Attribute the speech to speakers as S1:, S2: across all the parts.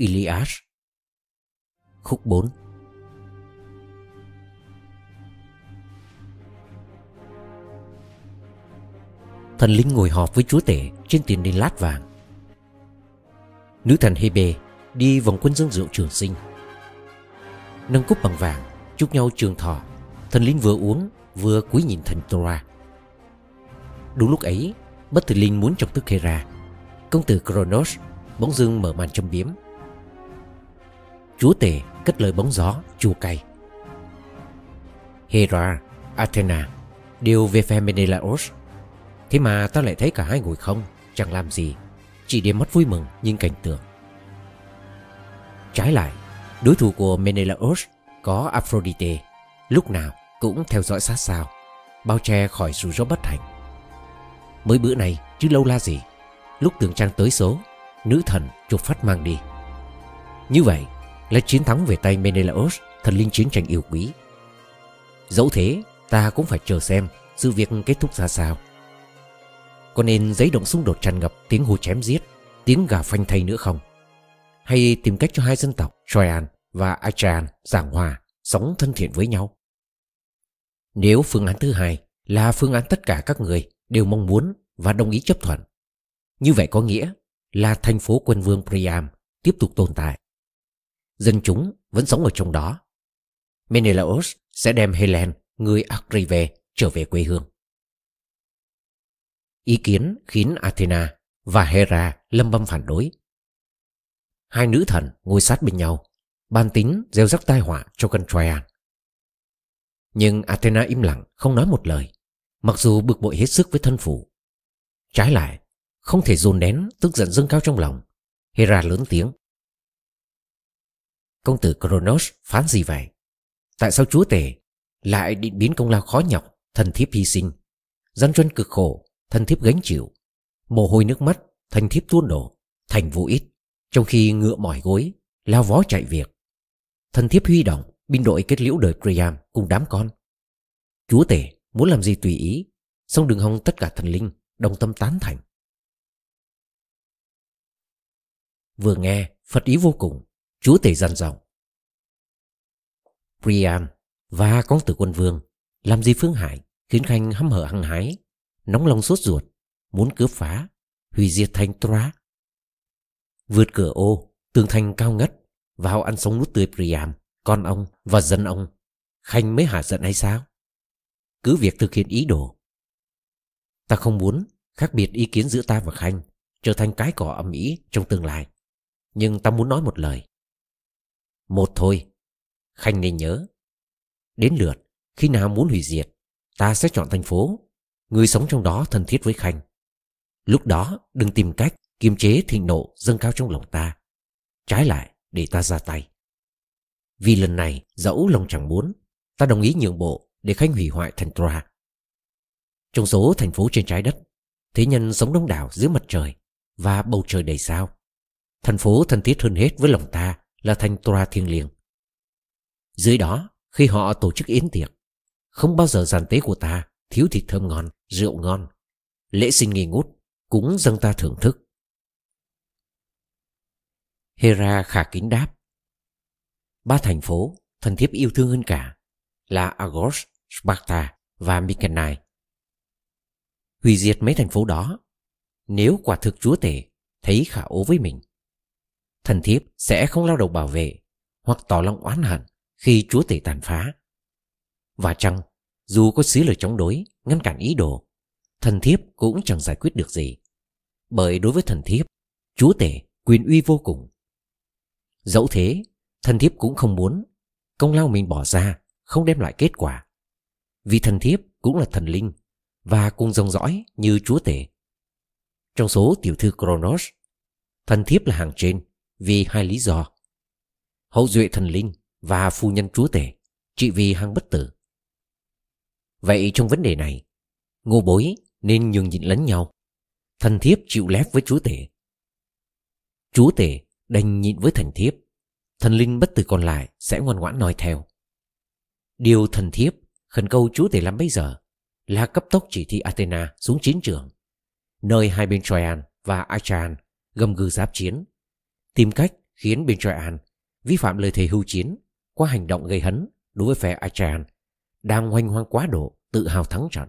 S1: Iliad Khúc 4 Thần linh ngồi họp với chúa tể trên tiền đình lát vàng. Nữ thần Hebe đi vòng quân dương rượu trường sinh. Nâng cúp bằng vàng, Chúc nhau trường thọ. Thần linh vừa uống, vừa cúi nhìn thần Tora Đúng lúc ấy, Bất tử linh muốn chọc tức Hera. Công tử Kronos bỗng dưng mở màn châm biếm. Chúa tể cất lời bóng gió chua cay. Hera, Athena đều về phe Menelaos. Thế mà ta lại thấy cả hai ngồi không Chẳng làm gì Chỉ để mắt vui mừng nhìn cảnh tượng. Trái lại Đối thủ của Menelaos Có Aphrodite Lúc nào cũng theo dõi sát sao Bao che khỏi rủi ro bất hạnh. Mới bữa này chứ lâu la gì Lúc tường trang tới số Nữ thần chụp phát mang đi. Như vậy là chiến thắng về tay Menelaos, Thần linh chiến tranh yêu quý. Dẫu thế, ta cũng phải chờ xem Sự việc kết thúc ra sao. Có nên giấy động xung đột tràn ngập Tiếng hô chém giết, Tiếng gà phanh thay nữa không? Hay tìm cách cho hai dân tộc, Troyan và Achan giảng hòa, Sống thân thiện với nhau? Nếu phương án thứ hai Là phương án tất cả các người Đều mong muốn và đồng ý chấp thuận, Như vậy có nghĩa là thành phố quân vương Priam tiếp tục tồn tại. Dân chúng vẫn sống ở trong đó. Menelaos sẽ đem Helen, người Akrive, trở về quê hương. Ý kiến khiến Athena và Hera lâm bâm phản đối. Hai nữ thần ngồi sát bên nhau, ban tính gieo rắc tai họa cho cân Troian. Nhưng Athena im lặng, không nói một lời, mặc dù bực bội hết sức với thân phụ. Trái lại, không thể dồn nén tức giận dâng cao trong lòng Hera lớn tiếng Công tử Kronos phán gì vậy? Tại sao chúa tể Lại định biến công lao khó nhọc Thần thiếp hy sinh? Dân truân cực khổ Thần thiếp gánh chịu. Mồ hôi nước mắt Thần thiếp tuôn đổ Thành vô ít, Trong khi ngựa mỏi gối Lao vó chạy việc. Thần thiếp huy động Binh đội kết liễu đời Priam Cùng đám con. Chúa tể muốn làm gì tùy ý Xong đừng hòng tất cả thần linh Đồng tâm tán thành. Vừa nghe Phật ý vô cùng. Chúa tể dằn giọng Priam, và con tử quân vương, Làm gì phương hại Khiến Khanh hăm hở hăng hái, Nóng lòng sốt ruột, Muốn cướp phá, Hủy diệt thành Troa. Vượt cửa ô, Tường thành cao ngất Vào ăn sống nút tươi Priam, Con ông và dân ông. Khanh mới hạ giận hay sao? Cứ việc thực hiện ý đồ. Ta không muốn khác biệt ý kiến giữa ta và Khanh, trở thành cái cỏ âm ý trong tương lai. Nhưng ta muốn nói một lời. Một thôi. Khanh nên nhớ. Đến lượt, Khi nào muốn hủy diệt, Ta sẽ chọn thành phố. Người sống trong đó thân thiết với Khanh. Lúc đó, đừng tìm cách Kiềm chế thịnh nộ dâng cao trong lòng ta. Trái lại, để ta ra tay. Vì lần này, dẫu lòng chẳng muốn, Ta đồng ý nhượng bộ Để Khanh hủy hoại thành Troa. Trong số thành phố trên trái đất, Thế nhân sống đông đảo dưới mặt trời Và bầu trời đầy sao. Thành phố thân thiết hơn hết với lòng ta là thành tòa thiêng liêng. Dưới đó, khi họ tổ chức yến tiệc, không bao giờ giàn tế của ta thiếu thịt thơm ngon, rượu ngon. Lễ sinh nghi ngút, cũng dâng ta thưởng thức. Hera khả kính đáp. Ba thành phố, thần thiếp yêu thương hơn cả, là Argos, Sparta và Mykenai. Hủy diệt mấy thành phố đó, nếu quả thực chúa tể thấy khả ố với mình, thần thiếp sẽ không lao đầu bảo vệ hoặc tỏ lòng oán hận khi chúa tể tàn phá. Và chăng, dù có xí lời chống đối, ngăn cản ý đồ, thần thiếp cũng chẳng giải quyết được gì. Bởi đối với thần thiếp, chúa tể quyền uy vô cùng. Dẫu thế, thần thiếp cũng không muốn công lao mình bỏ ra không đem lại kết quả. Vì thần thiếp cũng là thần linh và cùng dòng dõi như chúa tể. Trong số tiểu thư Kronos, thần thiếp là hàng trên vì hai lý do. Hậu duệ thần linh và phu nhân chúa tể chỉ vì hang bất tử. Vậy trong vấn đề này, ngô bối nên nhường nhịn lẫn nhau. Thần thiếp chịu lép với chúa tể. Chúa tể đành nhịn với thần thiếp. Thần linh bất tử còn lại sẽ ngoan ngoãn nói theo. Điều thần thiếp khẩn cầu chúa tể làm bây giờ là cấp tốc chỉ thị Athena xuống chiến trường, nơi hai bên Troyan và Achaean gầm gừ giáp chiến tìm cách khiến bên Troyan vi phạm lời thề hưu chiến qua hành động gây hấn đối với phe Achaean đang hoành hoang quá độ tự hào thắng trận.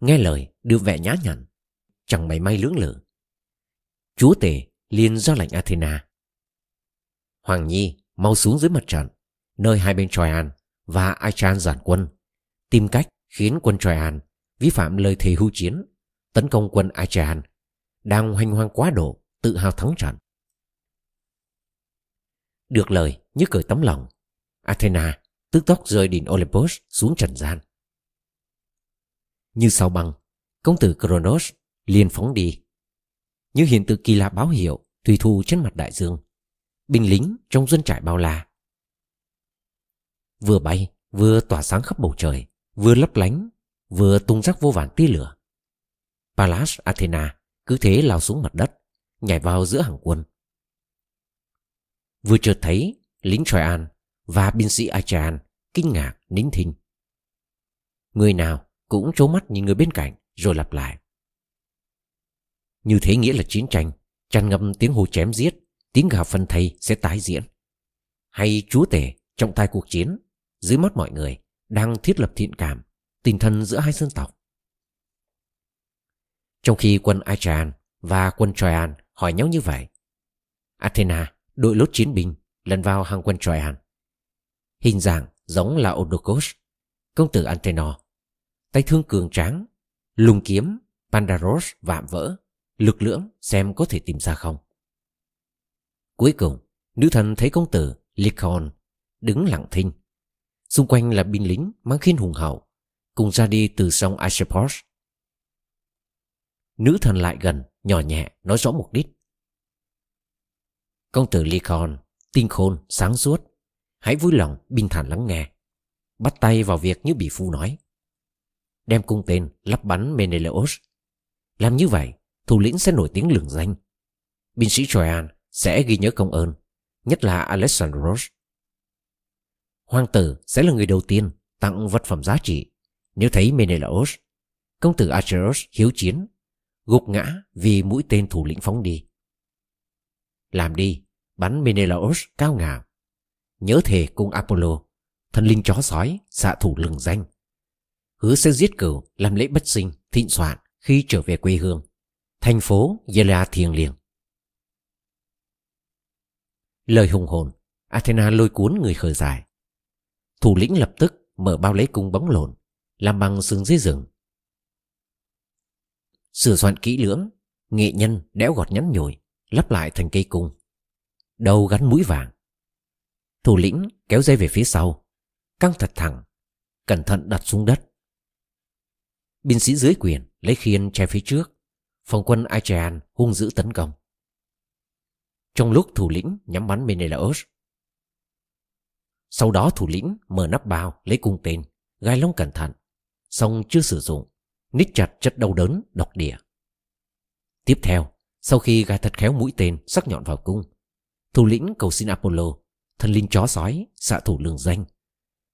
S1: Nghe lời đưa vẻ nhã nhặn, chẳng mảy may lưỡng lự. Chúa tể liền ra lệnh Athena. Hoàng Nhi mau xuống dưới mặt trận, nơi hai bên Troyan và Achan giản quân, tìm cách khiến quân Troyan vi phạm lời thề hưu chiến, tấn công quân Achan đang hoành hoang quá độ tự hào thắng trận. Được lời như cười tấm lòng, Athena tức tốc rơi đỉnh Olympus xuống trần gian. Như sao băng, công tử Kronos liền phóng đi. Như hiện tượng kỳ lạ báo hiệu tùy thu trên mặt đại dương. Binh lính trong dân trại bao la. Vừa bay, vừa tỏa sáng khắp bầu trời, vừa lấp lánh, vừa tung rắc vô vàn tia lửa. Pallas Athena cứ thế lao xuống mặt đất, nhảy vào giữa hàng quân. Vừa chợt thấy lính Troyan và binh sĩ Achan kinh ngạc nín thinh. Người nào cũng trố mắt nhìn người bên cạnh rồi lặp lại. Như thế nghĩa là chiến tranh, tràn ngập tiếng hô chém giết, tiếng gào phân thây sẽ tái diễn. Hay chúa tể trọng tài cuộc chiến, dưới mắt mọi người, đang thiết lập thiện cảm, tình thân giữa hai dân tộc. Trong khi quân Achan và quân Troyan hỏi nhau như vậy, Athena đội lốt chiến binh lần vào hàng quân Troyan. Hình dạng giống là Odokos, công tử Antenor. Tay thương cường tráng, lùng kiếm, Pandaros vạm vỡ, lực lưỡng xem có thể tìm ra không. Cuối cùng, nữ thần thấy công tử Lycon đứng lặng thinh. Xung quanh là binh lính mang khiên hùng hậu, cùng ra đi từ sông Aschepos. Nữ thần lại gần, nhỏ nhẹ, nói rõ mục đích. Công tử Lycon tinh khôn, sáng suốt, hãy vui lòng bình thản lắng nghe. Bắt tay vào việc như bị phu nói. Đem cung tên lắp bắn Menelaos. Làm như vậy, thủ lĩnh sẽ nổi tiếng lừng danh. Binh sĩ Troyan sẽ ghi nhớ công ơn, nhất là Alexandros. Hoàng tử sẽ là người đầu tiên tặng vật phẩm giá trị nếu thấy Menelaos, công tử archeros hiếu chiến, gục ngã vì mũi tên thủ lĩnh phóng đi. Làm đi, bắn Menelaos cao ngạo. Nhớ thề cung Apollo, thần linh chó sói, xạ thủ lừng danh. Hứa sẽ giết cửu, làm lễ bất sinh, thịnh soạn khi trở về quê hương, thành phố Yela thiêng liêng. Lời hùng hồn, Athena lôi cuốn người khởi dài. Thủ lĩnh lập tức mở bao lấy cung bóng lộn, làm bằng sừng dưới rừng. Sửa soạn kỹ lưỡng, nghệ nhân đẽo gọt nhắn nhồi, lắp lại thành cây cung đầu gắn mũi vàng. Thủ lĩnh kéo dây về phía sau, căng thật thẳng, cẩn thận đặt xuống đất. Binh sĩ dưới quyền lấy khiên che phía trước, phòng quân Achean hung dữ tấn công. Trong lúc thủ lĩnh nhắm bắn Menelaos, sau đó thủ lĩnh mở nắp bao lấy cung tên, gai lông cẩn thận, xong chưa sử dụng, nít chặt chất đau đớn độc địa. Tiếp theo, sau khi gai thật khéo mũi tên sắc nhọn vào cung, Thủ lĩnh cầu xin Apollo, thần linh chó sói, xạ thủ lường danh.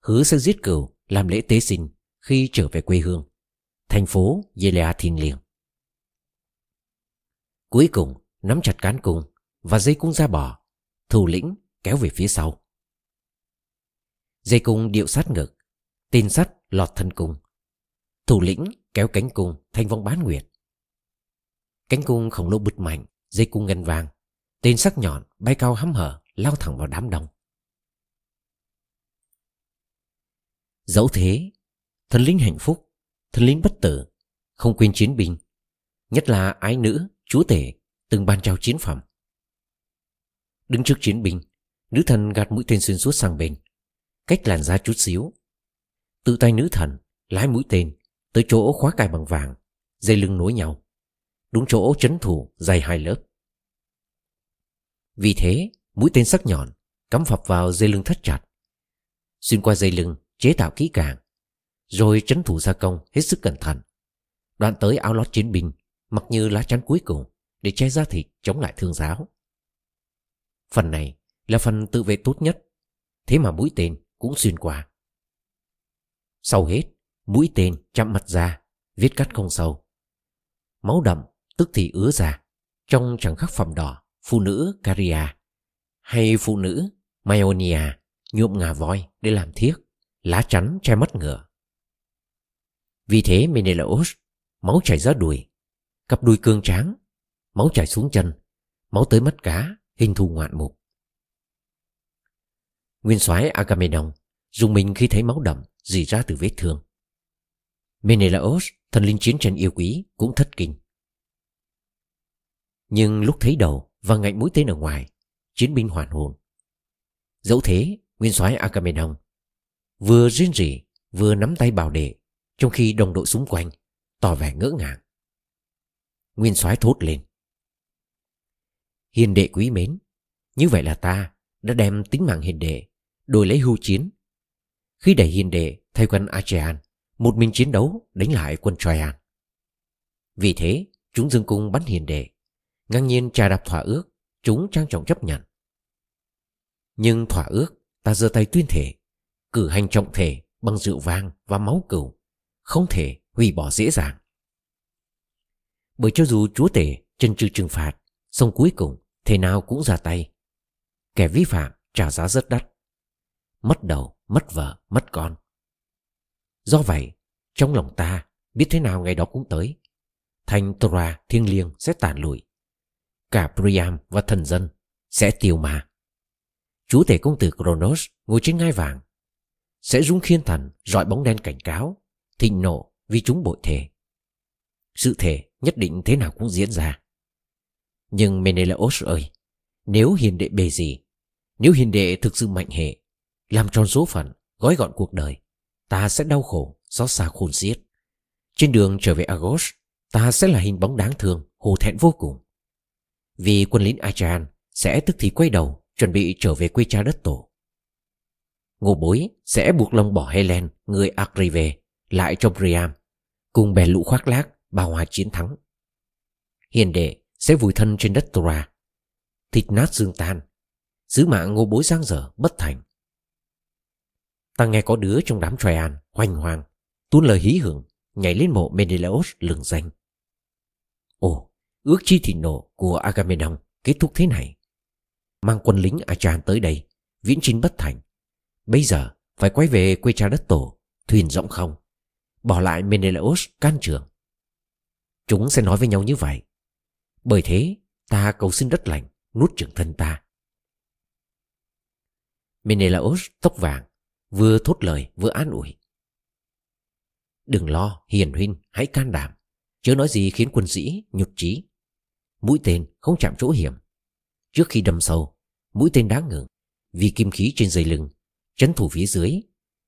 S1: Hứa sẽ giết cừu, làm lễ tế sinh khi trở về quê hương, thành phố Yelea thiêng liêng. Cuối cùng, nắm chặt cán cung và dây cung ra bỏ, thủ lĩnh kéo về phía sau. Dây cung điệu sát ngực, tên sắt lọt thân cung. Thủ lĩnh kéo cánh cung thành vong bán nguyệt. Cánh cung khổng lồ bứt mạnh, dây cung ngân vàng, Tên sắc nhọn bay cao hăm hở lao thẳng vào đám đông. Dẫu thế, thần linh hạnh phúc, thần linh bất tử, không quên chiến binh, nhất là ái nữ, chúa tể, từng ban trao chiến phẩm. Đứng trước chiến binh, nữ thần gạt mũi tên xuyên suốt sang bên, cách làn ra chút xíu. Tự tay nữ thần lái mũi tên tới chỗ khóa cài bằng vàng, dây lưng nối nhau, đúng chỗ chấn thủ dày hai lớp. Vì thế, mũi tên sắc nhọn cắm phập vào dây lưng thắt chặt. Xuyên qua dây lưng chế tạo kỹ càng, rồi chấn thủ gia công hết sức cẩn thận. Đoạn tới áo lót chiến binh, mặc như lá chắn cuối cùng để che ra thịt chống lại thương giáo. Phần này là phần tự vệ tốt nhất, thế mà mũi tên cũng xuyên qua. Sau hết, mũi tên chạm mặt ra, vết cắt không sâu. Máu đậm tức thì ứa ra, trong chẳng khắc phẩm đỏ phụ nữ Caria hay phụ nữ Maionia nhuộm ngà voi để làm thiếc, lá chắn che mắt ngựa. Vì thế Menelaos máu chảy ra đùi, cặp đùi cương tráng, máu chảy xuống chân, máu tới mắt cá, hình thù ngoạn mục. Nguyên soái Agamemnon dùng mình khi thấy máu đậm dì ra từ vết thương. Menelaos, thần linh chiến tranh yêu quý, cũng thất kinh. Nhưng lúc thấy đầu và ngạnh mũi tên ở ngoài, chiến binh hoàn hồn. Dẫu thế, nguyên soái Agamemnon vừa rên rỉ vừa nắm tay bảo đệ, trong khi đồng đội xung quanh tỏ vẻ ngỡ ngàng. Nguyên soái thốt lên. Hiền đệ quý mến, như vậy là ta đã đem tính mạng hiền đệ đổi lấy hưu chiến. Khi đẩy hiền đệ thay quân ASEAN, một mình chiến đấu đánh lại quân Troyan. Vì thế, chúng dương cung bắn hiền đệ, ngang nhiên trà đạp thỏa ước, chúng trang trọng chấp nhận. Nhưng thỏa ước, ta giơ tay tuyên thể, cử hành trọng thể bằng rượu vang và máu cừu, không thể hủy bỏ dễ dàng. Bởi cho dù chúa tể chân trừ trừng phạt, xong cuối cùng thế nào cũng ra tay. Kẻ vi phạm trả giá rất đắt. Mất đầu, mất vợ, mất con. Do vậy, trong lòng ta biết thế nào ngày đó cũng tới. Thành Tora thiêng liêng sẽ tàn lụi. Cả Priam và thần dân sẽ tiêu mà. Chúa tể công tử Kronos ngồi trên ngai vàng sẽ rung khiên thần rọi bóng đen cảnh cáo thịnh nộ vì chúng bội thề sự thể nhất định thế nào cũng diễn ra nhưng Menelaos ơi nếu hiền đệ bề gì nếu hiền đệ thực sự mạnh hệ làm tròn số phận gói gọn cuộc đời ta sẽ đau khổ xót xa khôn xiết trên đường trở về Argos ta sẽ là hình bóng đáng thương hồ thẹn vô cùng vì quân lính Achan sẽ tức thì quay đầu chuẩn bị trở về quê cha đất tổ Ngô bối sẽ buộc lòng bỏ Helen, người Agrive, lại cho Priam, cùng bè lũ khoác lác, bao hòa chiến thắng. Hiền đệ sẽ vùi thân trên đất Tora, thịt nát xương tan, sứ mạng ngô bối giang dở bất thành. Ta nghe có đứa trong đám Troyan hoành hoàng, tuôn lời hí hưởng, nhảy lên mộ Menelaos lừng danh. Ồ, ước chi thì nổ của Agamemnon kết thúc thế này. Mang quân lính Achan tới đây, viễn chinh bất thành, Bây giờ phải quay về quê cha đất tổ Thuyền rộng không Bỏ lại Menelaos can trường Chúng sẽ nói với nhau như vậy Bởi thế ta cầu xin đất lành Nuốt trưởng thân ta Menelaos tóc vàng Vừa thốt lời vừa an ủi Đừng lo hiền huynh hãy can đảm Chớ nói gì khiến quân sĩ nhục trí Mũi tên không chạm chỗ hiểm Trước khi đâm sâu Mũi tên đáng ngừng Vì kim khí trên dây lưng chấn thủ phía dưới,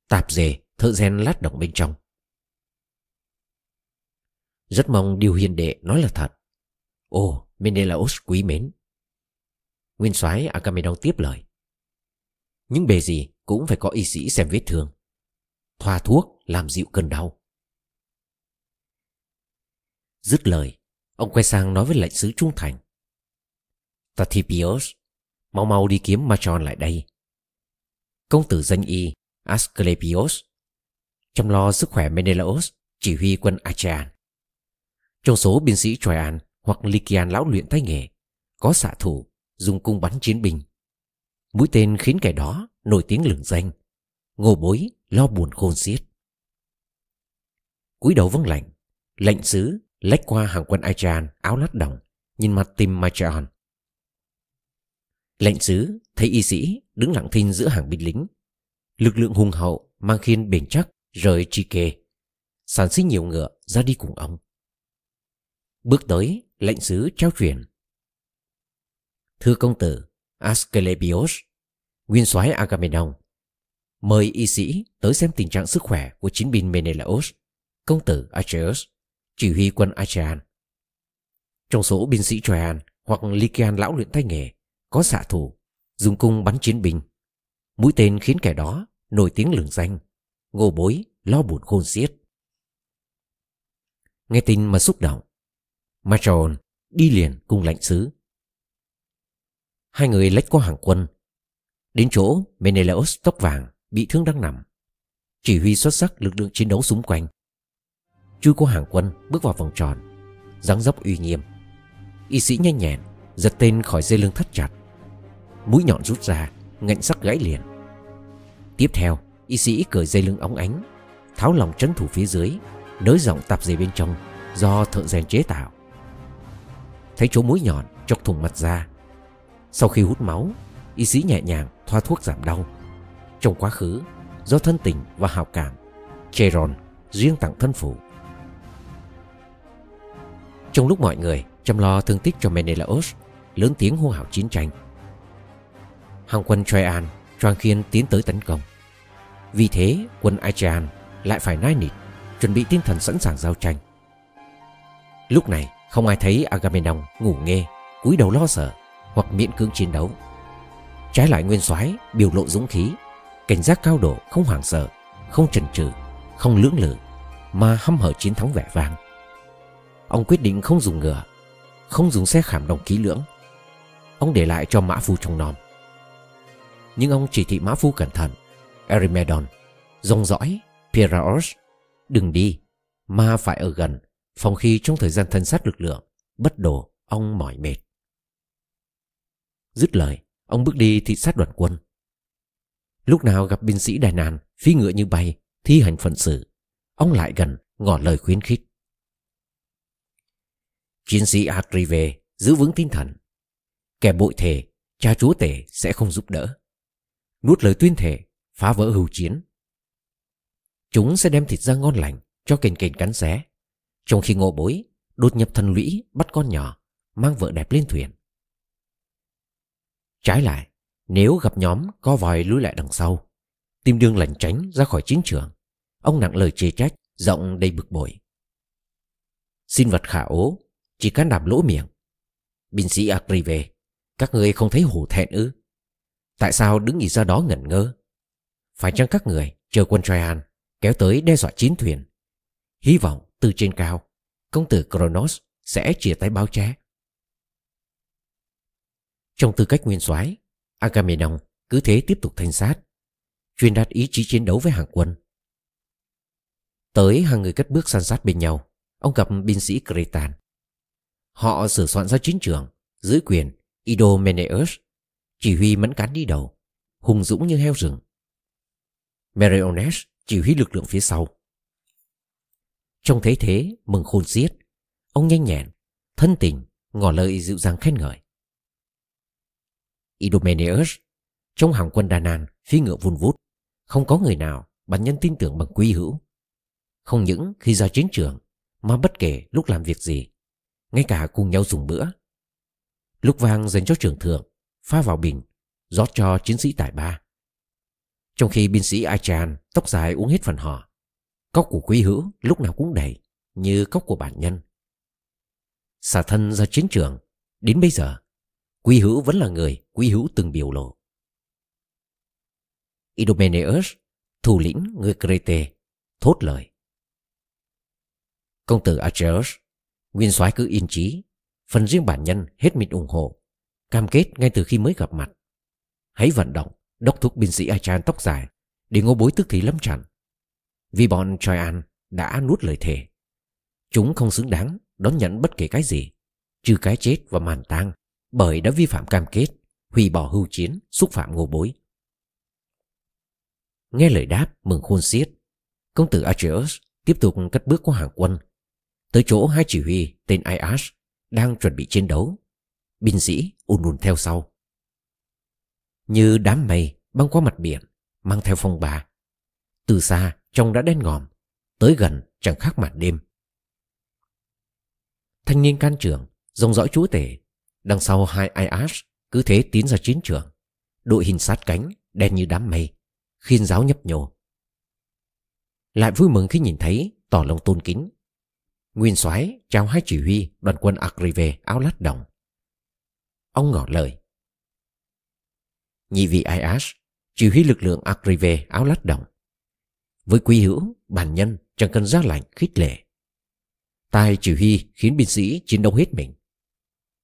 S1: tạp dề, thợ rèn lát động bên trong. Rất mong điều hiền đệ nói là thật. Ồ, Menelaos quý mến. Nguyên soái Agamemnon tiếp lời. Những bề gì cũng phải có y sĩ xem vết thương. Thoa thuốc làm dịu cơn đau. Dứt lời, ông quay sang nói với lệnh sứ trung thành. "Tatipios, mau mau đi kiếm Machon lại đây công tử danh y Asclepios chăm lo sức khỏe Menelaos chỉ huy quân Achaean. Trong số binh sĩ Troyan hoặc Lycian lão luyện tay nghề có xạ thủ dùng cung bắn chiến binh. Mũi tên khiến kẻ đó nổi tiếng lừng danh, ngô bối lo buồn khôn xiết. cúi đầu vâng lạnh lệnh sứ lách qua hàng quân Achaean áo lát đồng, nhìn mặt Tim Machaon. Lệnh sứ thấy y sĩ đứng lặng thinh giữa hàng binh lính. Lực lượng hùng hậu mang khiên bền chắc rời Chike, sản sinh nhiều ngựa ra đi cùng ông. Bước tới, lệnh sứ trao truyền. Thưa công tử, Asclepios, nguyên soái Agamemnon, mời y sĩ tới xem tình trạng sức khỏe của chiến binh Menelaos, công tử Acheus, chỉ huy quân Achean. Trong số binh sĩ Troyan hoặc Lycian lão luyện tay nghề có xạ thủ dùng cung bắn chiến binh. Mũi tên khiến kẻ đó nổi tiếng lừng danh, ngô bối, lo buồn khôn xiết. Nghe tin mà xúc động, Matron đi liền cùng lãnh sứ. Hai người lách qua hàng quân, đến chỗ Menelaos tóc vàng bị thương đang nằm. Chỉ huy xuất sắc lực lượng chiến đấu xung quanh. Chui qua hàng quân bước vào vòng tròn, dáng dấp uy nghiêm. Y sĩ nhanh nhẹn Giật tên khỏi dây lưng thắt chặt Mũi nhọn rút ra Ngạnh sắc gãy liền Tiếp theo Y sĩ cởi dây lưng óng ánh Tháo lòng trấn thủ phía dưới Nới rộng tạp dề bên trong Do thợ rèn chế tạo Thấy chỗ mũi nhọn chọc thủng mặt ra Sau khi hút máu Y sĩ nhẹ nhàng thoa thuốc giảm đau. Trong quá khứ, Do thân tình và hào cảm, Cheron riêng tặng thân phụ. Trong lúc mọi người chăm lo thương tích cho Menelaos, Lớn tiếng hô hào chiến tranh. Hàng quân Troyan choang khiên tiến tới tấn công. Vì thế, quân Aegean lại phải nai nịt, Chuẩn bị tinh thần sẵn sàng giao tranh. Lúc này, không ai thấy Agamemnon ngủ nghe cúi đầu lo sợ hoặc miễn cưỡng chiến đấu trái lại nguyên soái biểu lộ dũng khí, cảnh giác cao độ, không hoảng sợ, không chần chừ, không lưỡng lự, mà hăm hở chiến thắng vẻ vang. Ông quyết định không dùng ngựa, không dùng xe khảm đồng kỹ lưỡng. Ông để lại cho mã phu trong nom nhưng ông chỉ thị mã phu cẩn thận Erimedon dòng dõi, Piraeus, đừng đi, mà phải ở gần, phòng khi trong thời gian thân sát lực lượng, bất đồ, ông mỏi mệt. Dứt lời ông bước đi thị sát đoàn quân. Lúc nào gặp binh sĩ đài nàn phi ngựa như bay, thi hành phận sự, ông lại gần, ngỏ lời khuyến khích. Chiến sĩ Atrive giữ vững tinh thần. Kẻ bội thể cha chúa tể sẽ không giúp đỡ. Nuốt lời tuyên thể phá vỡ hưu chiến. Chúng sẽ đem thịt ra ngon lành, cho kền kền cắn xé. Trong khi ngộ bối, đột nhập thần lũy, bắt con nhỏ, mang vợ đẹp lên thuyền trái lại, nếu gặp nhóm co vòi lùi lại đằng sau tìm đường lẩn tránh ra khỏi chiến trường, ông nặng lời chê trách, giọng đầy bực bội. Sinh vật khả ố, chỉ can đảm lỗ miệng. Binh sĩ Agri về, các người không thấy hổ thẹn ư? Tại sao đứng nhìn ra đó ngẩn ngơ? Phải chăng các người chờ quân Traian kéo tới đe dọa chiến thuyền? Hy vọng từ trên cao, công tử Kronos sẽ chia tay báo ché. Trong tư cách nguyên soái, Agamemnon cứ thế tiếp tục thanh sát, truyền đạt ý chí chiến đấu với hàng quân. Tới hàng người cất bước san sát bên nhau, ông gặp binh sĩ Cretan. Họ sửa soạn ra chiến trường giữ quyền Idomeneus, chỉ huy mẫn cán đi đầu, hùng dũng như heo rừng. Meriones chỉ huy lực lượng phía sau. Trông thấy thế mừng khôn xiết Ông nhanh nhẹn Thân tình Ngỏ lời dịu dàng khen ngợi Idomeneus. Trong hàng quân Đa Nàn Phi ngựa vun vút, Không có người nào bản nhân tin tưởng bằng quý hữu. Không những khi ra chiến trường, Mà bất kể lúc làm việc gì, Ngay cả cùng nhau dùng bữa. Lúc vang dành cho trưởng thượng Pha vào bình, rót cho chiến sĩ tài ba. Trong khi binh sĩ Achan Tóc dài uống hết phần họ Cốc của quý hữu lúc nào cũng đầy Như cốc của bản nhân. Xả thân ra chiến trường, Đến bây giờ Quý hữu vẫn là người quý hữu từng biểu lộ. Idomeneus Thủ lĩnh người Crete Thốt lời. Công tử Acheus Nguyên soái cứ yên trí Phần riêng bản nhân hết mình ủng hộ Cam kết ngay từ khi mới gặp mặt. Hãy vận động Đốc thúc binh sĩ Achan tóc dài Để ngô bối tức thì lâm trận. Vì bọn Troyan đã nuốt lời thề. Chúng không xứng đáng đón nhận bất kể cái gì, trừ cái chết và màn tang, bởi đã vi phạm cam kết, hủy bỏ hưu chiến, xúc phạm ngô bối. Nghe lời đáp mừng khôn xiết, công tử Atreus tiếp tục cất bước qua hàng quân, tới chỗ hai chỉ huy tên Ias đang chuẩn bị chiến đấu. Binh sĩ ùn ùn theo sau. Như đám mây băng qua mặt biển, mang theo phong bà. Từ xa Trông đã đen ngòm Tới gần chẳng khác màn đêm Thanh niên can trưởng rồng dõi chúa tể Đằng sau hai Aias Cứ thế tiến ra chiến trường. Đội hình sát cánh Đen như đám mây Khiên giáo nhấp nhô. Lại vui mừng khi nhìn thấy Tỏ lòng tôn kính. Nguyên soái chào hai chỉ huy đoàn quân Agrive áo lát đồng. Ông ngỏ lời. Nhị vị Aias Chỉ huy lực lượng Agrive áo lát đồng. Với quý hữu, bản nhân chẳng cần ra lạnh khích lệ. Tài chỉ huy khiến binh sĩ chiến đấu hết mình.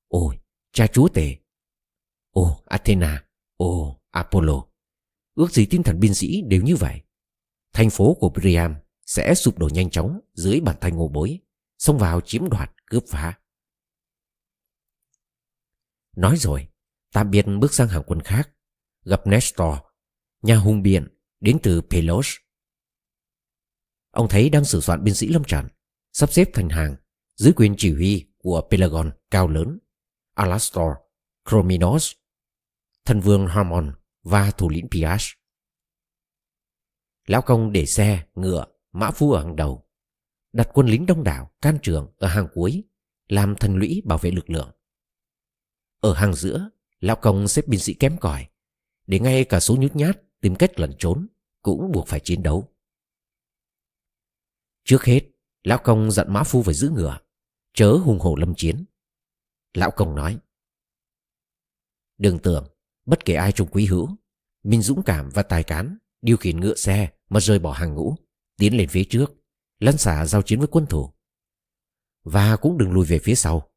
S1: Ôi, cha chúa tể. ô Athena. ô Apollo. Ước gì tinh thần binh sĩ đều như vậy. Thành phố của Priam sẽ sụp đổ nhanh chóng dưới bàn tay ngô bối, xông vào chiếm đoạt, cướp phá. Nói rồi, tạm biệt bước sang hàng quân khác, gặp Nestor, nhà hùng biện đến từ Pelos. Ông thấy đang sửa soạn binh sĩ lâm trận, sắp xếp thành hàng dưới quyền chỉ huy của Pelagon cao lớn, Alastor, Chrominos, thần vương Harmon và thủ lĩnh Piash. Lão công để xe, ngựa, mã phu ở hàng đầu, đặt quân lính đông đảo, can trường ở hàng cuối, làm thần lũy bảo vệ lực lượng. Ở hàng giữa, lão công xếp binh sĩ kém cỏi, để ngay cả số nhút nhát tìm cách lẩn trốn cũng buộc phải chiến đấu. Trước hết, lão công dặn mã phu phải giữ ngựa, chớ hùng hổ lâm chiến. Lão công nói, Đừng tưởng, bất kể ai trong quý hữu, mình dũng cảm và tài cán, điều khiển ngựa xe mà rời bỏ hàng ngũ, tiến lên phía trước, lăn xả giao chiến với quân thủ. Và cũng đừng lùi về phía sau,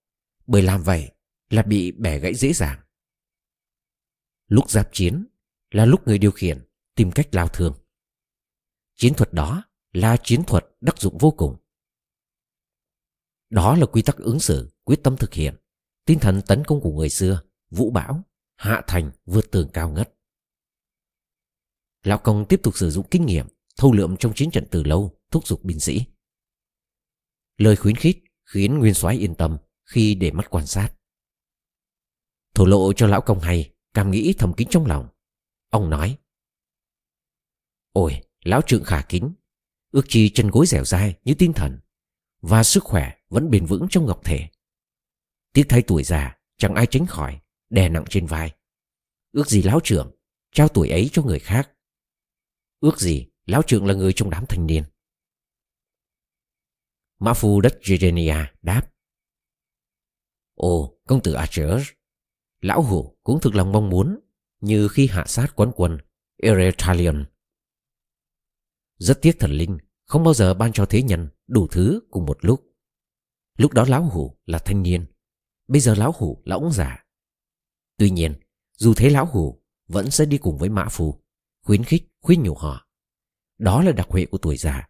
S1: bởi làm vậy là bị bẻ gãy dễ dàng. Lúc giáp chiến là lúc người điều khiển tìm cách lao thương. Chiến thuật đó là chiến thuật đắc dụng vô cùng. Đó là quy tắc ứng xử, quyết tâm thực hiện, tinh thần tấn công của người xưa, vũ bão, hạ thành vượt tường cao ngất. Lão Công tiếp tục sử dụng kinh nghiệm, thâu lượm trong chiến trận từ lâu, thúc giục binh sĩ. Lời khuyến khích khiến Nguyên soái yên tâm khi để mắt quan sát. Thổ lộ cho Lão Công hay, cảm nghĩ thầm kín trong lòng. Ông nói, Ôi, Lão Trượng khả kính, ước chi chân gối dẻo dai như tinh thần, và sức khỏe vẫn bền vững trong ngọc thể. Tiếc thay tuổi già, chẳng ai tránh khỏi, đè nặng trên vai. Ước gì Lão Trưởng, trao tuổi ấy cho người khác. Ước gì Lão Trưởng là người trong đám thanh niên. Mã phu đất Gerenia đáp. Ồ, công tử Archer, lão hủ cũng thực lòng mong muốn như khi hạ sát quán quân Eretalion. Rất tiếc thần linh không bao giờ ban cho thế nhân đủ thứ cùng một lúc. Lúc đó lão hủ là thanh niên, bây giờ lão hủ là ông già. Tuy nhiên, dù thế lão hủ vẫn sẽ đi cùng với mã phu, khuyến khích, khuyên nhủ họ. Đó là đặc huệ của tuổi già.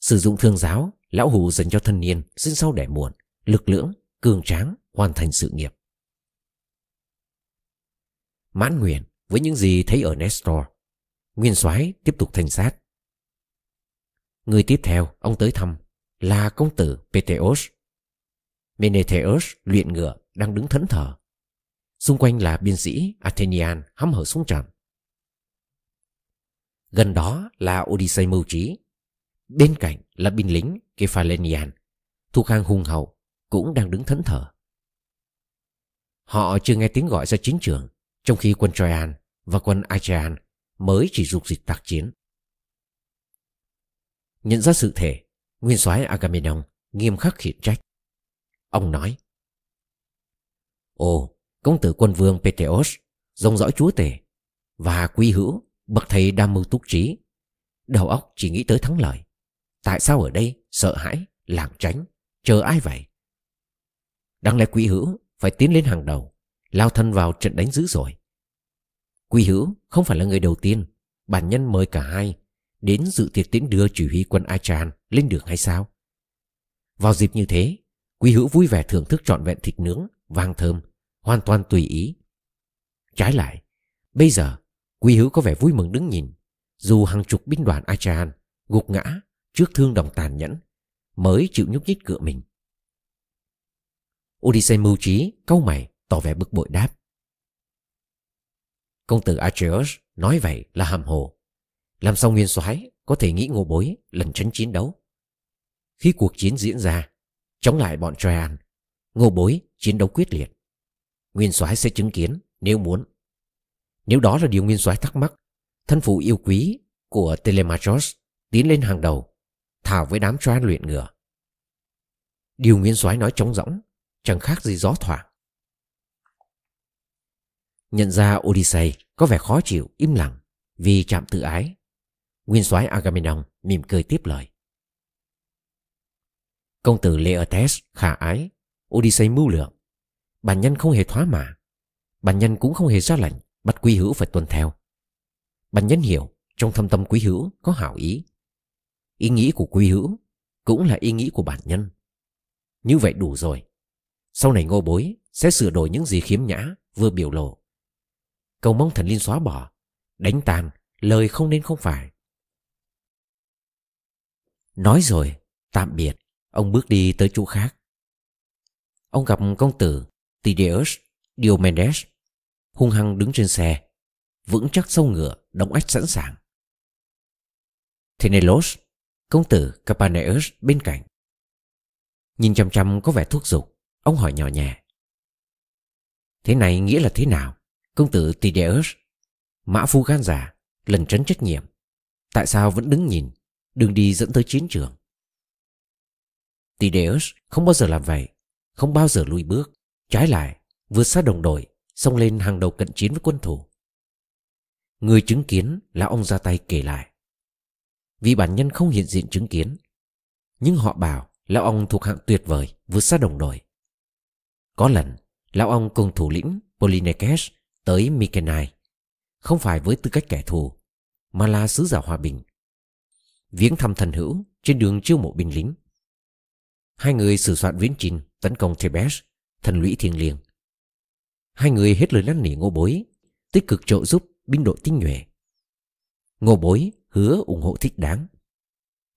S1: Sử dụng thương giáo, lão hủ dành cho thân niên sinh sau đẻ muộn, lực lưỡng, cường tráng, hoàn thành sự nghiệp. Mãn nguyện với những gì thấy ở Nestor, Nguyên soái tiếp tục thanh sát. Người tiếp theo ông tới thăm là công tử Peteos. Menetheus luyện ngựa đang đứng thẫn thờ. Xung quanh là biên sĩ Athenian hăm hở súng trận. Gần đó là Odyssey mưu trí. Bên cạnh là binh lính Kephalenian, thuộc hàng hùng hậu, cũng đang đứng thẫn thờ. Họ chưa nghe tiếng gọi ra chiến trường, trong khi quân Troyan và quân Achaean mới chỉ dục dịch tác chiến. Nhận ra sự thể, nguyên soái Agamemnon nghiêm khắc khiển trách. Ông nói, Ồ, công tử quân vương Peteos, dòng dõi chúa tể, và quy hữu, bậc thầy đam mưu túc trí. Đầu óc chỉ nghĩ tới thắng lợi. Tại sao ở đây sợ hãi, lảng tránh, chờ ai vậy? Đáng lẽ quý hữu phải tiến lên hàng đầu, lao thân vào trận đánh dữ rồi. Quy hữu không phải là người đầu tiên, bản nhân mời cả hai đến dự tiệc tiễn đưa chỉ huy quân Achan lên đường hay sao? Vào dịp như thế, Quý Hữu vui vẻ thưởng thức trọn vẹn thịt nướng, vang thơm, hoàn toàn tùy ý. Trái lại, bây giờ Quý Hữu có vẻ vui mừng đứng nhìn, dù hàng chục binh đoàn Achan gục ngã trước thương đồng tàn nhẫn, mới chịu nhúc nhích cựa mình. Odyssey mưu trí, câu mày, tỏ vẻ bực bội đáp. Công tử Atreus nói vậy là hàm hồ làm xong nguyên soái có thể nghĩ ngô bối lần tránh chiến đấu? Khi cuộc chiến diễn ra, chống lại bọn Troyan, ngô bối chiến đấu quyết liệt. Nguyên soái sẽ chứng kiến nếu muốn. Nếu đó là điều nguyên soái thắc mắc, thân phụ yêu quý của Telemachos tiến lên hàng đầu, thảo với đám Troyan luyện ngựa. Điều nguyên soái nói trống rỗng, chẳng khác gì gió thoảng. Nhận ra Odyssey có vẻ khó chịu, im lặng vì chạm tự ái Nguyên soái Agamemnon mỉm cười tiếp lời. Công tử Laertes khả ái, Odyssey mưu lượng. Bản nhân không hề thoá mạ. Bản nhân cũng không hề ra lệnh bắt quý hữu phải tuân theo. Bản nhân hiểu trong thâm tâm quý hữu có hảo ý. Ý nghĩ của quý hữu cũng là ý nghĩ của bản nhân. Như vậy đủ rồi. Sau này ngô bối sẽ sửa đổi những gì khiếm nhã vừa biểu lộ. Cầu mong thần linh xóa bỏ, đánh tàn lời không nên không phải. Nói rồi, tạm biệt, ông bước đi tới chỗ khác. Ông gặp công tử Tideus Diomedes hung hăng đứng trên xe, vững chắc sâu ngựa, đóng ách sẵn sàng. Thenelos, công tử Capaneus bên cạnh. Nhìn chăm chăm có vẻ thuốc dục, ông hỏi nhỏ nhẹ. Thế này nghĩa là thế nào? Công tử Tideus, mã phu gan giả, lần trấn trách nhiệm. Tại sao vẫn đứng nhìn, đường đi dẫn tới chiến trường? Tideus không bao giờ làm vậy, không bao giờ lùi bước. Trái lại, vượt xa đồng đội, xông lên hàng đầu cận chiến với quân thủ. Người chứng kiến là ông ra tay kể lại. Vì bản nhân không hiện diện chứng kiến, nhưng họ bảo lão ông thuộc hạng tuyệt vời, vượt xa đồng đội. Có lần, lão ông cùng thủ lĩnh Polinekes tới Mykenai, không phải với tư cách kẻ thù, mà là sứ giả hòa bình. Viếng thăm thần hữu trên đường chiêu mộ binh lính. Hai người sử soạn viễn trình tấn công Thebes, thần lũy thiêng liêng. Hai người hết lời năn nỉ ngô bối, tích cực trợ giúp binh đội tinh nhuệ. Ngô bối hứa ủng hộ thích đáng.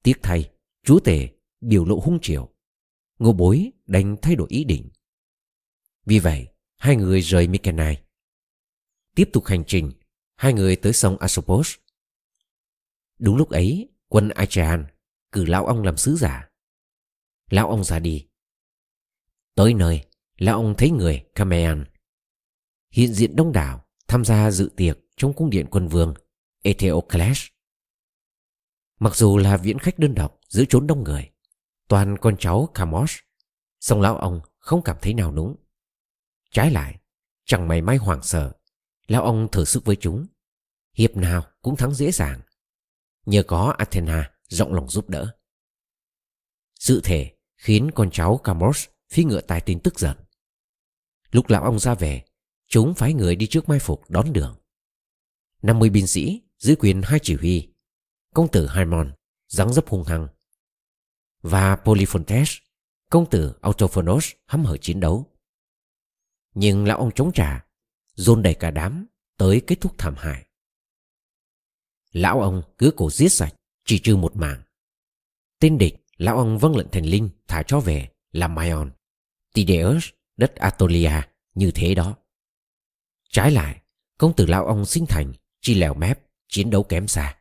S1: Tiếc thay, chúa tể biểu lộ hung chiều. Ngô bối đành thay đổi ý định. Vì vậy, hai người rời Mykenai. Tiếp tục hành trình, hai người tới sông Asopos. Đúng lúc ấy, quân Achaean cử lão ông làm sứ giả. Lão ông ra đi. Tới nơi, lão ông thấy người Kamean. Hiện diện đông đảo tham gia dự tiệc trong cung điện quân vương Etheocles. Mặc dù là viễn khách đơn độc giữa chốn đông người, toàn con cháu Kamos, song lão ông không cảm thấy nào núng. Trái lại, chẳng mày may hoảng sợ, lão ông thử sức với chúng. Hiệp nào cũng thắng dễ dàng, nhờ có Athena rộng lòng giúp đỡ. Sự thể khiến con cháu Camus phi ngựa tài tin tức giận. Lúc lão ông ra về, chúng phái người đi trước mai phục đón đường. 50 binh sĩ dưới quyền hai chỉ huy, công tử Haimon, dáng dấp hung hăng, và Polyphontes, công tử Autophonos hăm hở chiến đấu. Nhưng lão ông chống trả, dồn đẩy cả đám tới kết thúc thảm hại. Lão ông cứ cổ giết sạch, chỉ trừ một mảng. Tên địch, lão ông vâng lệnh thành linh thả chó về làm mayon Tideus, đất Atolia như thế đó. Trái lại, công tử lão ông sinh thành, chi lèo mép, chiến đấu kém xa.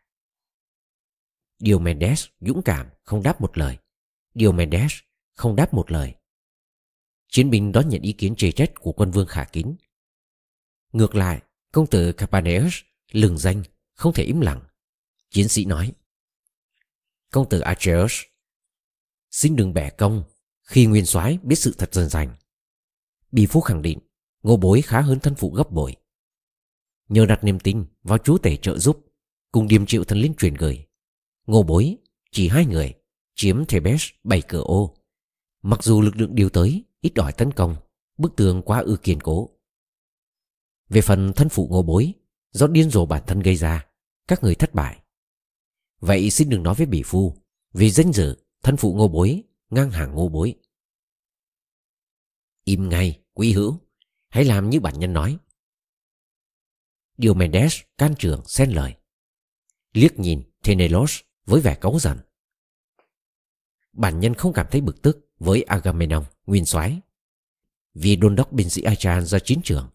S1: Diomedes dũng cảm không đáp một lời. Diomedes không đáp một lời. Chiến binh đón nhận ý kiến chê trách của quân vương khả kính. Ngược lại, công tử Capaneus lừng danh, không thể im lặng. Chiến sĩ nói. Công tử Acheus, xin đừng bẻ công khi nguyên soái biết sự thật dần dành. Bi Phú khẳng định ngô bối khá hơn thân phụ gấp bội. Nhờ đặt niềm tin vào chú tể trợ giúp cùng điềm chịu thần linh truyền gửi. Ngô bối chỉ hai người chiếm Thebes bảy cửa ô. Mặc dù lực lượng điều tới ít đòi tấn công, bức tường quá ư kiên cố. Về phần thân phụ ngô bối, do điên rồ bản thân gây ra, các người thất bại. Vậy xin đừng nói với bỉ phu, vì danh dự, thân phụ ngô bối, ngang hàng ngô bối. Im ngay, quý hữu, hãy làm như bản nhân nói. Điều Mendes can trường xen lời. Liếc nhìn Tenelos với vẻ cáu giận. Bản nhân không cảm thấy bực tức với Agamemnon, nguyên soái Vì đôn đốc binh sĩ Achan ra chiến trường.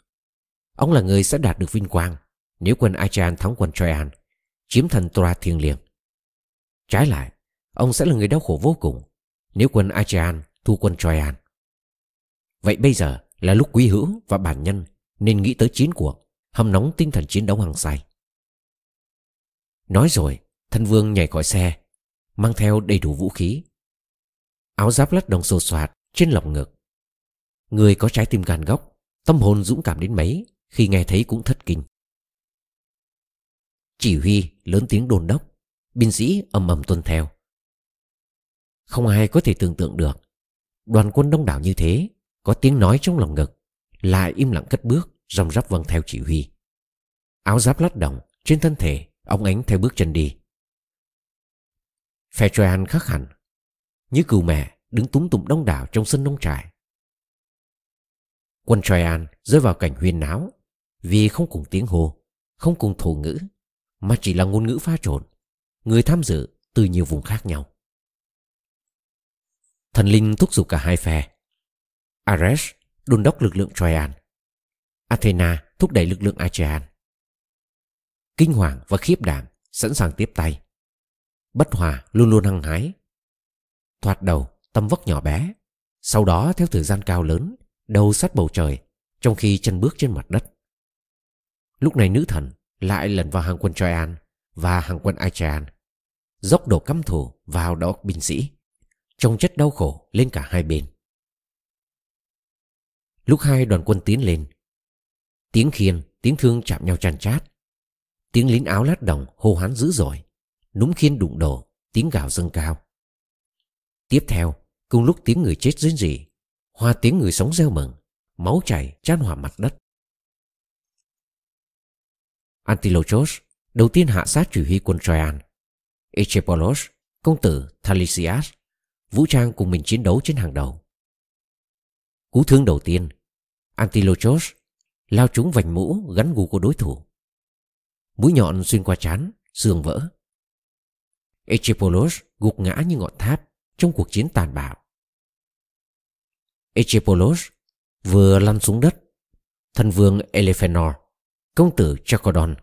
S1: Ông là người sẽ đạt được vinh quang nếu quân Achan thắng quân Troyan, chiếm thần Troa thiêng liêng. Trái lại, ông sẽ là người đau khổ vô cùng nếu quân Achean thu quân Troyan. Vậy bây giờ là lúc quý hữu và bản nhân nên nghĩ tới chiến cuộc, hâm nóng tinh thần chiến đấu hàng say. Nói rồi, thân vương nhảy khỏi xe, mang theo đầy đủ vũ khí. Áo giáp lát đồng sột soạt trên lồng ngực. Người có trái tim gan góc, tâm hồn dũng cảm đến mấy khi nghe thấy cũng thất kinh. Chỉ huy lớn tiếng đồn đốc, binh sĩ ầm ầm tuân theo. Không ai có thể tưởng tượng được đoàn quân đông đảo như thế có tiếng nói trong lòng ngực lại im lặng cất bước rong rắp vâng theo chỉ huy áo giáp lát động trên thân thể ông ánh theo bước chân đi phe Troyan khác hẳn như cừu mẹ đứng túng tụng đông đảo trong sân nông trại Quân Traian rơi vào cảnh huyên náo vì không cùng tiếng hô, không cùng thổ ngữ, mà chỉ là ngôn ngữ pha trộn. Người tham dự từ nhiều vùng khác nhau. Thần linh thúc giục cả hai phe. Ares đôn đốc lực lượng Troyan. Athena thúc đẩy lực lượng Achaean. Kinh hoàng và khiếp đảm sẵn sàng tiếp tay. Bất hòa luôn luôn hăng hái. Thoạt đầu tâm vóc nhỏ bé, sau đó theo thời gian cao lớn, đầu sát bầu trời, trong khi chân bước trên mặt đất. Lúc này nữ thần lại lần vào hàng quân Troyan và hàng quân Achaean, dốc đổ căm thù vào đó binh sĩ, trông chất đau khổ lên cả hai bên. Lúc hai đoàn quân tiến lên, tiếng khiên, tiếng thương chạm nhau chăn chát, tiếng lính áo lát đồng hô hán dữ dội, núm khiên đụng đổ, tiếng gào dâng cao. Tiếp theo, cùng lúc tiếng người chết rên rỉ, hoa tiếng người sống reo mừng, máu chảy chan hòa mặt đất. Antilochos đầu tiên hạ sát chỉ huy quân Troyan. Echepolos, công tử Thalisias, vũ trang cùng mình chiến đấu trên hàng đầu. Cú thương đầu tiên, Antilochos lao trúng vành mũ gắn gù của đối thủ. Mũi nhọn xuyên qua chán, xương vỡ. Echepolos gục ngã như ngọn tháp trong cuộc chiến tàn bạo. Echepolos vừa lăn xuống đất, thần vương Elephenor, công tử Chacodon,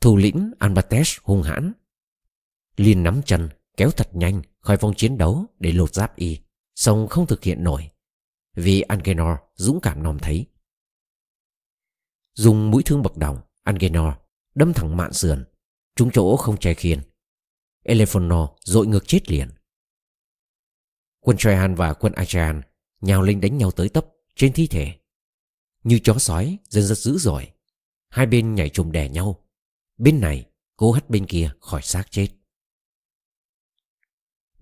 S1: thủ lĩnh Albates hung hãn, liền nắm chân kéo thật nhanh khỏi vòng chiến đấu để lột giáp y, song không thực hiện nổi vì Angenor dũng cảm nom thấy. Dùng mũi thương bậc đồng, Angenor đâm thẳng mạn sườn, trúng chỗ không che khiên. Elephonor dội ngược chết liền. Quân Traian và quân Achaean nhào lên đánh nhau tới tấp trên thi thể. Như chó sói dân rất dữ dội. Hai bên nhảy chùm đè nhau. Bên này cố hất bên kia khỏi xác chết.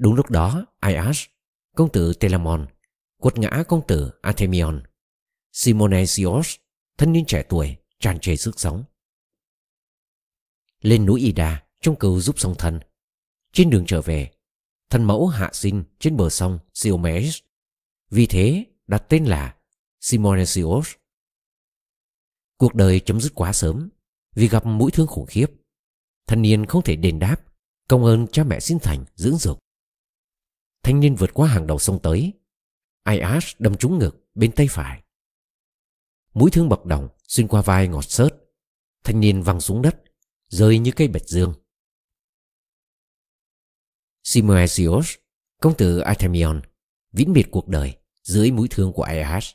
S1: Đúng lúc đó, Aias, công tử Telamon, quật ngã công tử Athemion. Simonesios, thân niên trẻ tuổi, tràn trề sức sống. Lên núi Ida, trong cầu giúp sông thân. Trên đường trở về, thân mẫu hạ sinh trên bờ sông Siomes. Vì thế đặt tên là Simonesios. Cuộc đời chấm dứt quá sớm vì gặp mũi thương khủng khiếp. Thanh niên không thể đền đáp công ơn cha mẹ sinh thành dưỡng dục. Thanh niên vượt qua hàng đầu sông tới. Aias đâm trúng ngực bên tay phải. Mũi thương bậc đồng xuyên qua vai ngọt sớt. Thanh niên văng xuống đất, rơi như cây bạch dương. Simoesios, công tử Artemion, vĩnh biệt cuộc đời dưới mũi thương của Aias.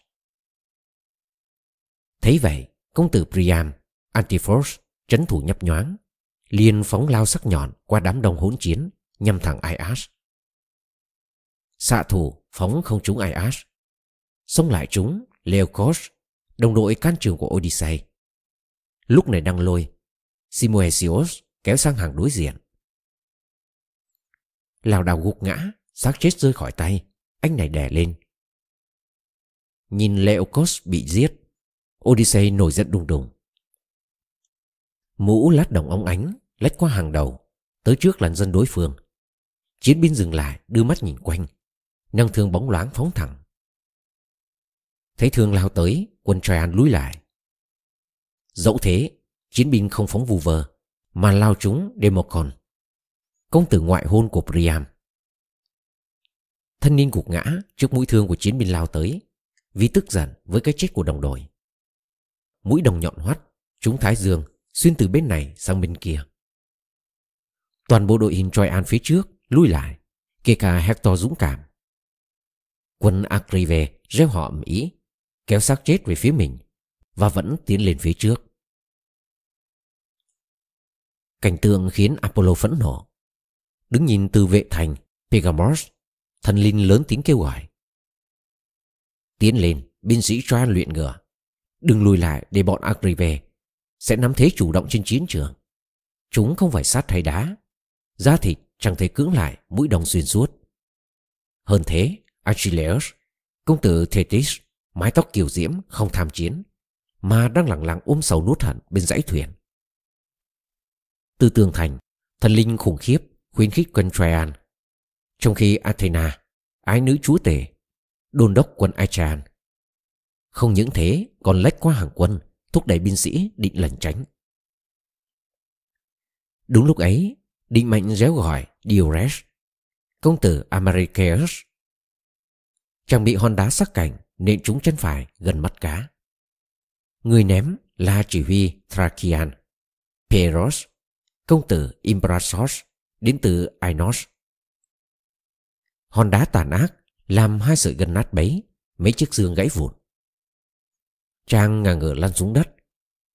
S1: Thấy vậy, công tử Priam, Antiphos, trấn thủ nhấp nhoáng, liền phóng lao sắc nhọn qua đám đông hỗn chiến nhằm thẳng Aias. Xạ thủ phóng không trúng Aias. Xông lại chúng Leokos, đồng đội can trường của Odyssey. Lúc này đang lôi, Simoesios kéo sang hàng đối diện. Lào đảo gục ngã, xác chết rơi khỏi tay, anh này đè lên. Nhìn Leokos bị giết, Odyssey nổi giận đùng đùng. Mũ lát đồng óng ánh, lách qua hàng đầu, tới trước làn dân đối phương. Chiến binh dừng lại, đưa mắt nhìn quanh, nâng thương bóng loáng phóng thẳng. Thấy thương lao tới, quân Traian lùi lại. Dẫu thế, chiến binh không phóng vù vờ, mà lao trúng Democon, công tử ngoại hôn của Priam. Thân niên gục ngã trước mũi thương của chiến binh lao tới, vì tức giận với cái chết của đồng đội. Mũi đồng nhọn hoắt, trúng thái dương, xuyên từ bên này sang bên kia. Toàn bộ đội hình Troyan phía trước lui lại, kể cả Hector dũng cảm. Quân Akrive reo họ ầm ý, kéo xác chết về phía mình và vẫn tiến lên phía trước. Cảnh tượng khiến Apollo phẫn nộ. Đứng nhìn từ vệ thành, Pegamos, thần linh lớn tiếng kêu gọi. Tiến lên, binh sĩ Troan luyện ngựa. Đừng lùi lại để bọn Akrive sẽ nắm thế chủ động trên chiến trường. Chúng không phải sát hay đá. Da thịt chẳng thể cưỡng lại mũi đồng xuyên suốt. Hơn thế, Achilleus, công tử Thetis, mái tóc kiều diễm không tham chiến, mà đang lặng lặng ôm sầu nuốt hận bên dãy thuyền. Từ tường thành, thần linh khủng khiếp khuyến khích quân Traian. Trong khi Athena, ái nữ chúa tể, đôn đốc quân Achaean. Không những thế còn lách qua hàng quân Thúc đẩy binh sĩ định lẩn tránh Đúng lúc ấy Định mệnh réo gọi Diores Công tử Americaeus Chàng bị hòn đá sắc cảnh Nện trúng chân phải gần mắt cá. Người ném là chỉ huy Thracian Peros Công tử Imbrasos Đến từ Ainos. Hòn đá tàn ác Làm hai sợi gân nát bấy, Mấy chiếc xương gãy vụn. Trang ngả ngửa lăn xuống đất,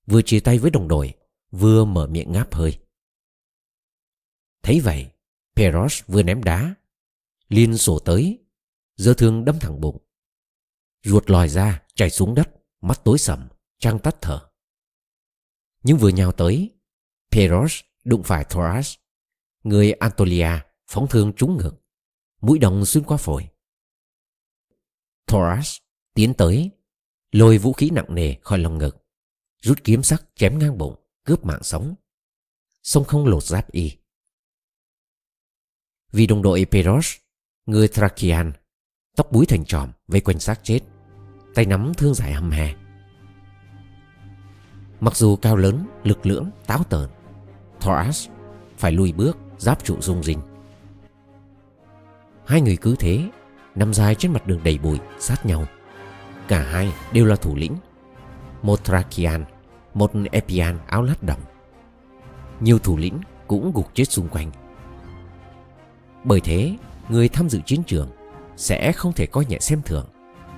S1: Vừa chia tay với đồng đội, Vừa mở miệng ngáp hơi. Thấy vậy Peros vừa ném đá Liên sổ tới Giơ thương đâm thẳng bụng. Ruột lòi ra, chảy xuống đất, Mắt tối sầm Trang tắt thở. Nhưng vừa nhào tới, Peros đụng phải Thoras Người Antolia phóng thương trúng ngực, Mũi đồng xuyên qua phổi. Thoras tiến tới, Lôi vũ khí nặng nề khỏi lòng ngực, Rút kiếm sắc chém ngang bụng, Cướp mạng sống. Sông không lột giáp y. Vì đồng đội Peros, Người Thracian Tóc búi thành tròm vây quanh xác chết. Tay nắm thương dài hầm hè. Mặc dù cao lớn, lực lưỡng, táo tợn Thoras phải lùi bước giáp trụ rung rinh. Hai người cứ thế Nằm dài trên mặt đường đầy bụi sát nhau. Cả hai đều là thủ lĩnh. Một Thrakian Một Epian áo lát đồng Nhiều thủ lĩnh cũng gục chết xung quanh. Bởi thế Người tham dự chiến trường sẽ không thể coi nhẹ xem thường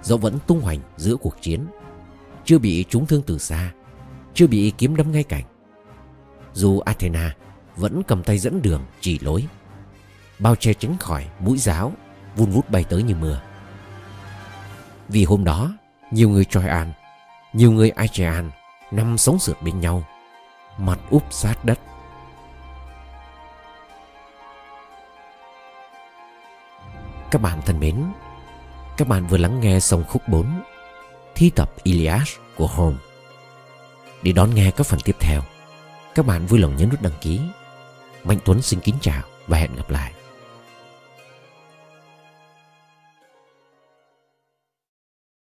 S1: Dẫu vẫn tung hoành giữa cuộc chiến. Chưa bị trúng thương từ xa, Chưa bị kiếm đâm ngay cạnh. Dù Athena Vẫn cầm tay dẫn đường chỉ lối, Bao che tránh khỏi mũi giáo Vun vút bay tới như mưa. Vì hôm đó, Nhiều người Troyan Nhiều người Aegean Nằm sống sượt bên nhau, Mặt úp sát đất. Các bạn thân mến, Các bạn vừa lắng nghe xong khúc 4 Thi tập Iliad của Holmes. Để đón nghe các phần tiếp theo, Các bạn vui lòng nhấn nút đăng ký. Mạnh Tuấn xin kính chào và hẹn gặp lại.